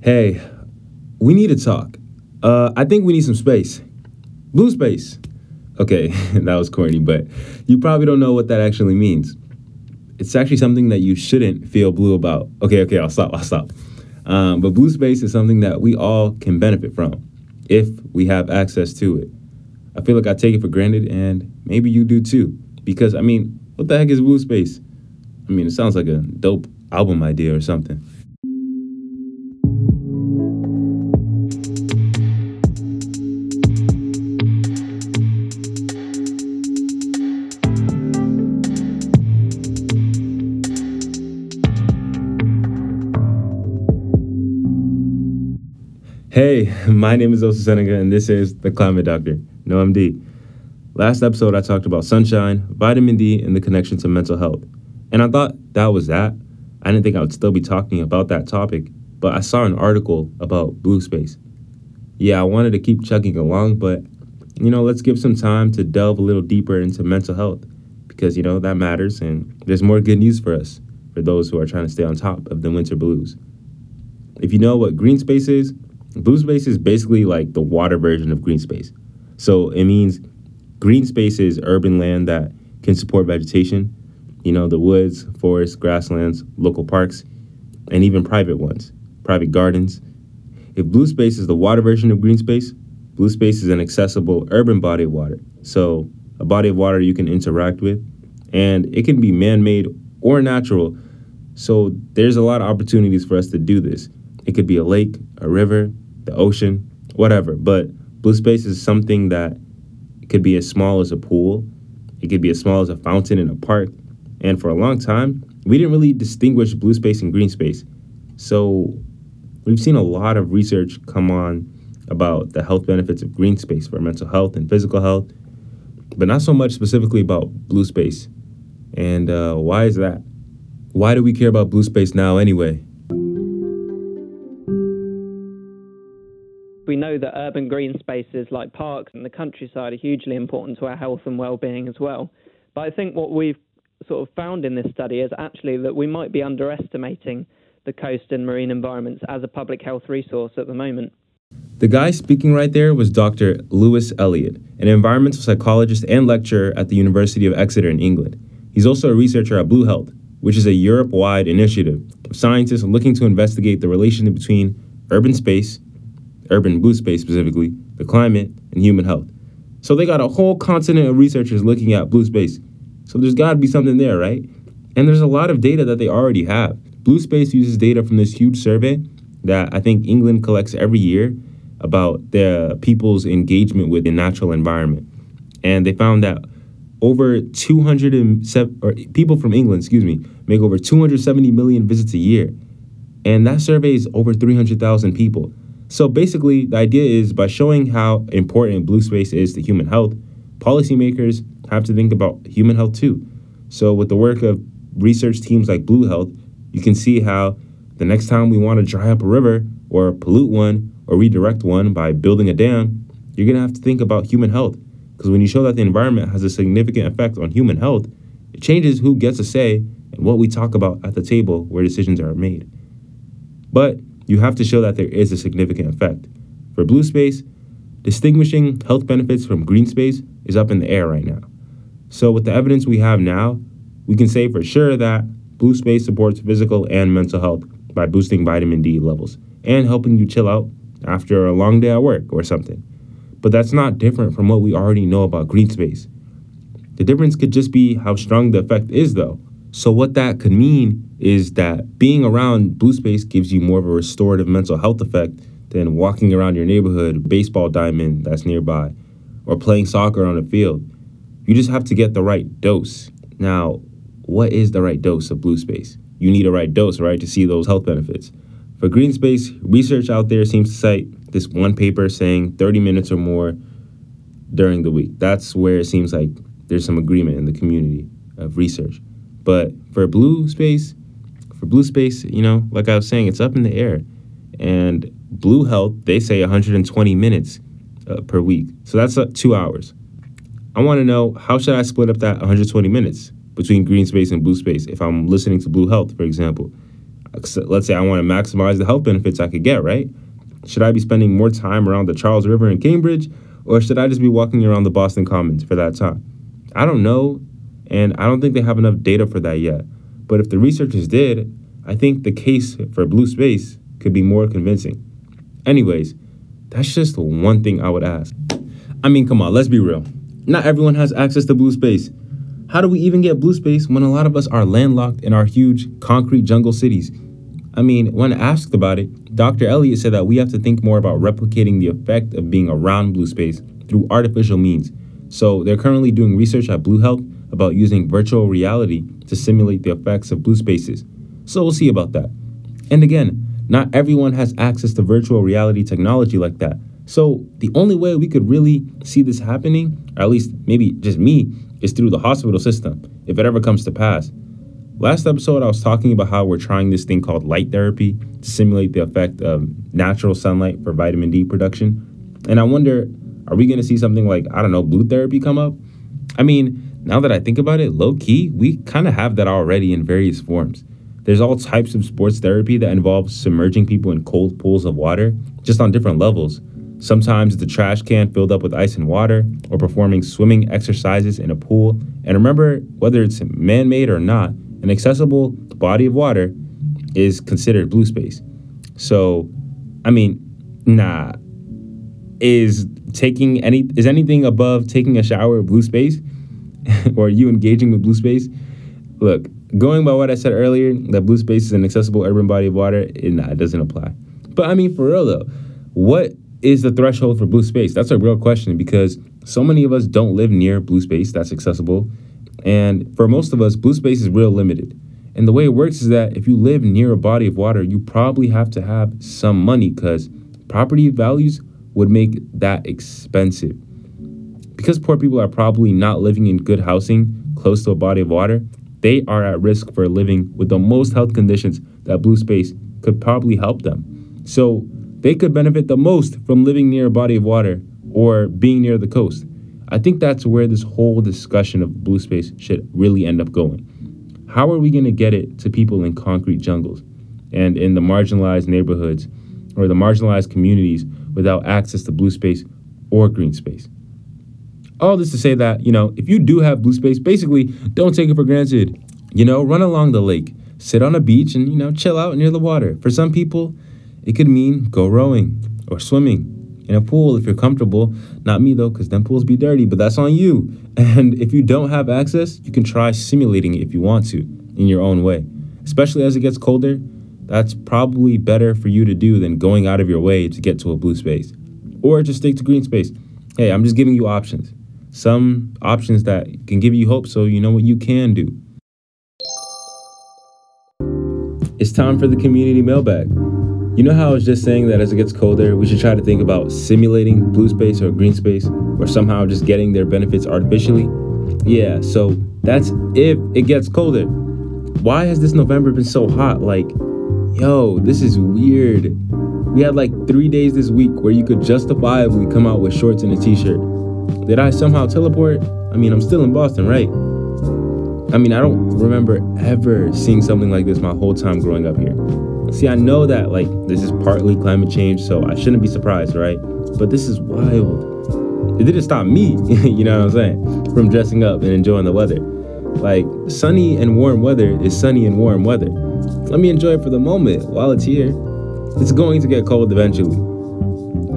Hey, we need to talk. Uh, I think we need some space. Blue space. Okay, that was corny, but you probably don't know what that actually means. It's actually something that you shouldn't feel blue about. Okay, okay, I'll stop, I'll stop. Um, but blue space is something that we all can benefit from if we have access to it. I feel like I take it for granted, and maybe you do too. Because, I mean, what the heck is blue space? I mean, it sounds like a dope album idea or something. Hey, my name is Osa Seneca, and this is The Climate Doctor, no MD. Last episode, I talked about sunshine, vitamin D, and the connection to mental health. And I thought that was that. I didn't think I would still be talking about that topic, but I saw an article about blue space. Yeah, I wanted to keep chugging along, but you know, let's give some time to delve a little deeper into mental health because you know that matters, and there's more good news for us for those who are trying to stay on top of the winter blues. If you know what green space is, Blue space is basically like the water version of green space. So it means green space is urban land that can support vegetation, you know, the woods, forests, grasslands, local parks, and even private ones, private gardens. If blue space is the water version of green space, blue space is an accessible urban body of water. So a body of water you can interact with, and it can be man made or natural. So there's a lot of opportunities for us to do this. It could be a lake, a river, the ocean, whatever. But blue space is something that could be as small as a pool. It could be as small as a fountain in a park. And for a long time, we didn't really distinguish blue space and green space. So we've seen a lot of research come on about the health benefits of green space for mental health and physical health, but not so much specifically about blue space. And uh, why is that? Why do we care about blue space now anyway? Know that urban green spaces like parks and the countryside are hugely important to our health and well-being as well. But I think what we've sort of found in this study is actually that we might be underestimating the coast and marine environments as a public health resource at the moment. The guy speaking right there was Dr. Lewis Elliott, an environmental psychologist and lecturer at the University of Exeter in England. He's also a researcher at Blue Health, which is a Europe wide initiative of scientists looking to investigate the relation between urban space urban blue space specifically, the climate, and human health. So they got a whole continent of researchers looking at blue space. So there's got to be something there, right? And there's a lot of data that they already have. Blue Space uses data from this huge survey that I think England collects every year about the people's engagement with the natural environment. And they found that over 207 or people from England, excuse me, make over 270 million visits a year. And that survey is over 300,000 people. So basically, the idea is by showing how important blue space is to human health, policymakers have to think about human health too. So, with the work of research teams like Blue Health, you can see how the next time we want to dry up a river or pollute one or redirect one by building a dam, you're going to have to think about human health. Because when you show that the environment has a significant effect on human health, it changes who gets a say and what we talk about at the table where decisions are made. But you have to show that there is a significant effect. For blue space, distinguishing health benefits from green space is up in the air right now. So, with the evidence we have now, we can say for sure that blue space supports physical and mental health by boosting vitamin D levels and helping you chill out after a long day at work or something. But that's not different from what we already know about green space. The difference could just be how strong the effect is, though. So, what that could mean is that being around blue space gives you more of a restorative mental health effect than walking around your neighborhood, baseball diamond that's nearby, or playing soccer on a field. You just have to get the right dose. Now, what is the right dose of blue space? You need a right dose, right, to see those health benefits. For green space, research out there seems to cite this one paper saying 30 minutes or more during the week. That's where it seems like there's some agreement in the community of research. But for blue space, for blue space, you know, like I was saying, it's up in the air. And Blue Health, they say 120 minutes uh, per week. So that's uh, two hours. I want to know how should I split up that 120 minutes between green space and blue space if I'm listening to Blue Health, for example. let's say I want to maximize the health benefits I could get, right? Should I be spending more time around the Charles River in Cambridge, or should I just be walking around the Boston Commons for that time? I don't know, and I don't think they have enough data for that yet. But if the researchers did, I think the case for blue space could be more convincing. Anyways, that's just one thing I would ask. I mean, come on, let's be real. Not everyone has access to blue space. How do we even get blue space when a lot of us are landlocked in our huge concrete jungle cities? I mean, when asked about it, Dr. Elliott said that we have to think more about replicating the effect of being around blue space through artificial means. So they're currently doing research at Blue Health about using virtual reality to simulate the effects of blue spaces. So we'll see about that. And again, not everyone has access to virtual reality technology like that. So the only way we could really see this happening, or at least maybe just me, is through the hospital system, if it ever comes to pass. Last episode, I was talking about how we're trying this thing called light therapy to simulate the effect of natural sunlight for vitamin D production. And I wonder, are we going to see something like, I don't know, blue therapy come up? I mean, now that I think about it, low key, we kind of have that already in various forms. There's all types of sports therapy that involves submerging people in cold pools of water, just on different levels. Sometimes the trash can filled up with ice and water, or performing swimming exercises in a pool. And remember, whether it's man made or not, an accessible body of water is considered blue space. So, I mean, nah. Is taking any is anything above taking a shower blue space? or you engaging with blue space? Look, going by what I said earlier, that blue space is an accessible urban body of water, it, nah, it doesn't apply. But I mean, for real though, what is the threshold for blue space? That's a real question because so many of us don't live near blue space that's accessible. And for most of us, blue space is real limited. And the way it works is that if you live near a body of water, you probably have to have some money because property values would make that expensive. Because poor people are probably not living in good housing close to a body of water, they are at risk for living with the most health conditions that blue space could probably help them. So they could benefit the most from living near a body of water or being near the coast. I think that's where this whole discussion of blue space should really end up going. How are we going to get it to people in concrete jungles and in the marginalized neighborhoods or the marginalized communities without access to blue space or green space? All this to say that, you know, if you do have blue space, basically don't take it for granted. You know, run along the lake, sit on a beach and, you know, chill out near the water. For some people, it could mean go rowing or swimming in a pool if you're comfortable. Not me though, because them pools be dirty, but that's on you. And if you don't have access, you can try simulating it if you want to in your own way. Especially as it gets colder, that's probably better for you to do than going out of your way to get to a blue space. Or just stick to green space. Hey, I'm just giving you options. Some options that can give you hope so you know what you can do. It's time for the community mailbag. You know how I was just saying that as it gets colder, we should try to think about simulating blue space or green space, or somehow just getting their benefits artificially? Yeah, so that's if it gets colder. Why has this November been so hot? Like, yo, this is weird. We had like three days this week where you could justifiably come out with shorts and a t shirt. Did I somehow teleport? I mean, I'm still in Boston, right? I mean, I don't remember ever seeing something like this my whole time growing up here. See, I know that like this is partly climate change, so I shouldn't be surprised, right? But this is wild. It didn't stop me, you know what I'm saying, from dressing up and enjoying the weather. Like sunny and warm weather is sunny and warm weather. Let me enjoy it for the moment while it's here. It's going to get cold eventually.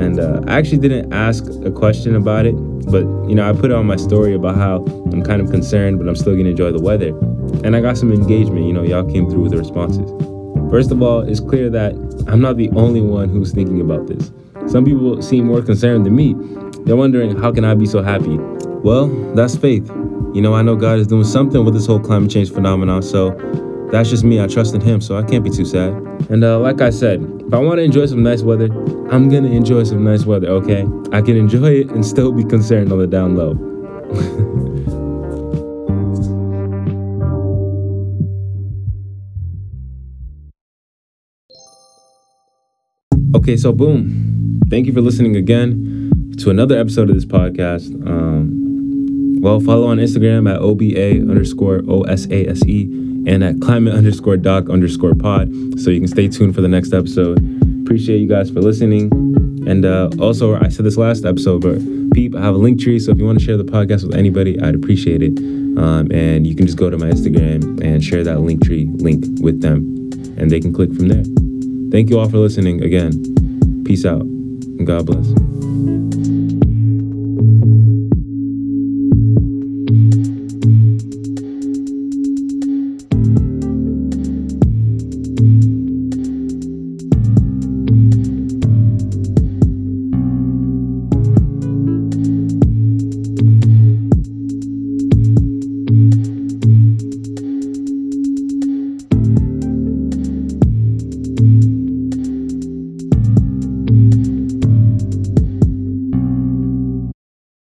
And uh, I actually didn't ask a question about it, but you know, I put on my story about how I'm kind of concerned, but I'm still gonna enjoy the weather. And I got some engagement. You know, y'all came through with the responses. First of all, it's clear that I'm not the only one who's thinking about this. Some people seem more concerned than me. They're wondering, how can I be so happy? Well, that's faith. You know, I know God is doing something with this whole climate change phenomenon, so that's just me. I trust in Him, so I can't be too sad. And uh, like I said, if I want to enjoy some nice weather, I'm gonna enjoy some nice weather, okay? I can enjoy it and still be concerned on the down low. Okay, so boom. Thank you for listening again to another episode of this podcast. Um, well, follow on Instagram at OBA underscore OSASE and at climate underscore doc underscore pod. So you can stay tuned for the next episode. Appreciate you guys for listening. And uh, also, I said this last episode, but Peep, I have a link tree. So if you want to share the podcast with anybody, I'd appreciate it. Um, and you can just go to my Instagram and share that link tree link with them, and they can click from there. Thank you all for listening again. Peace out, and God bless.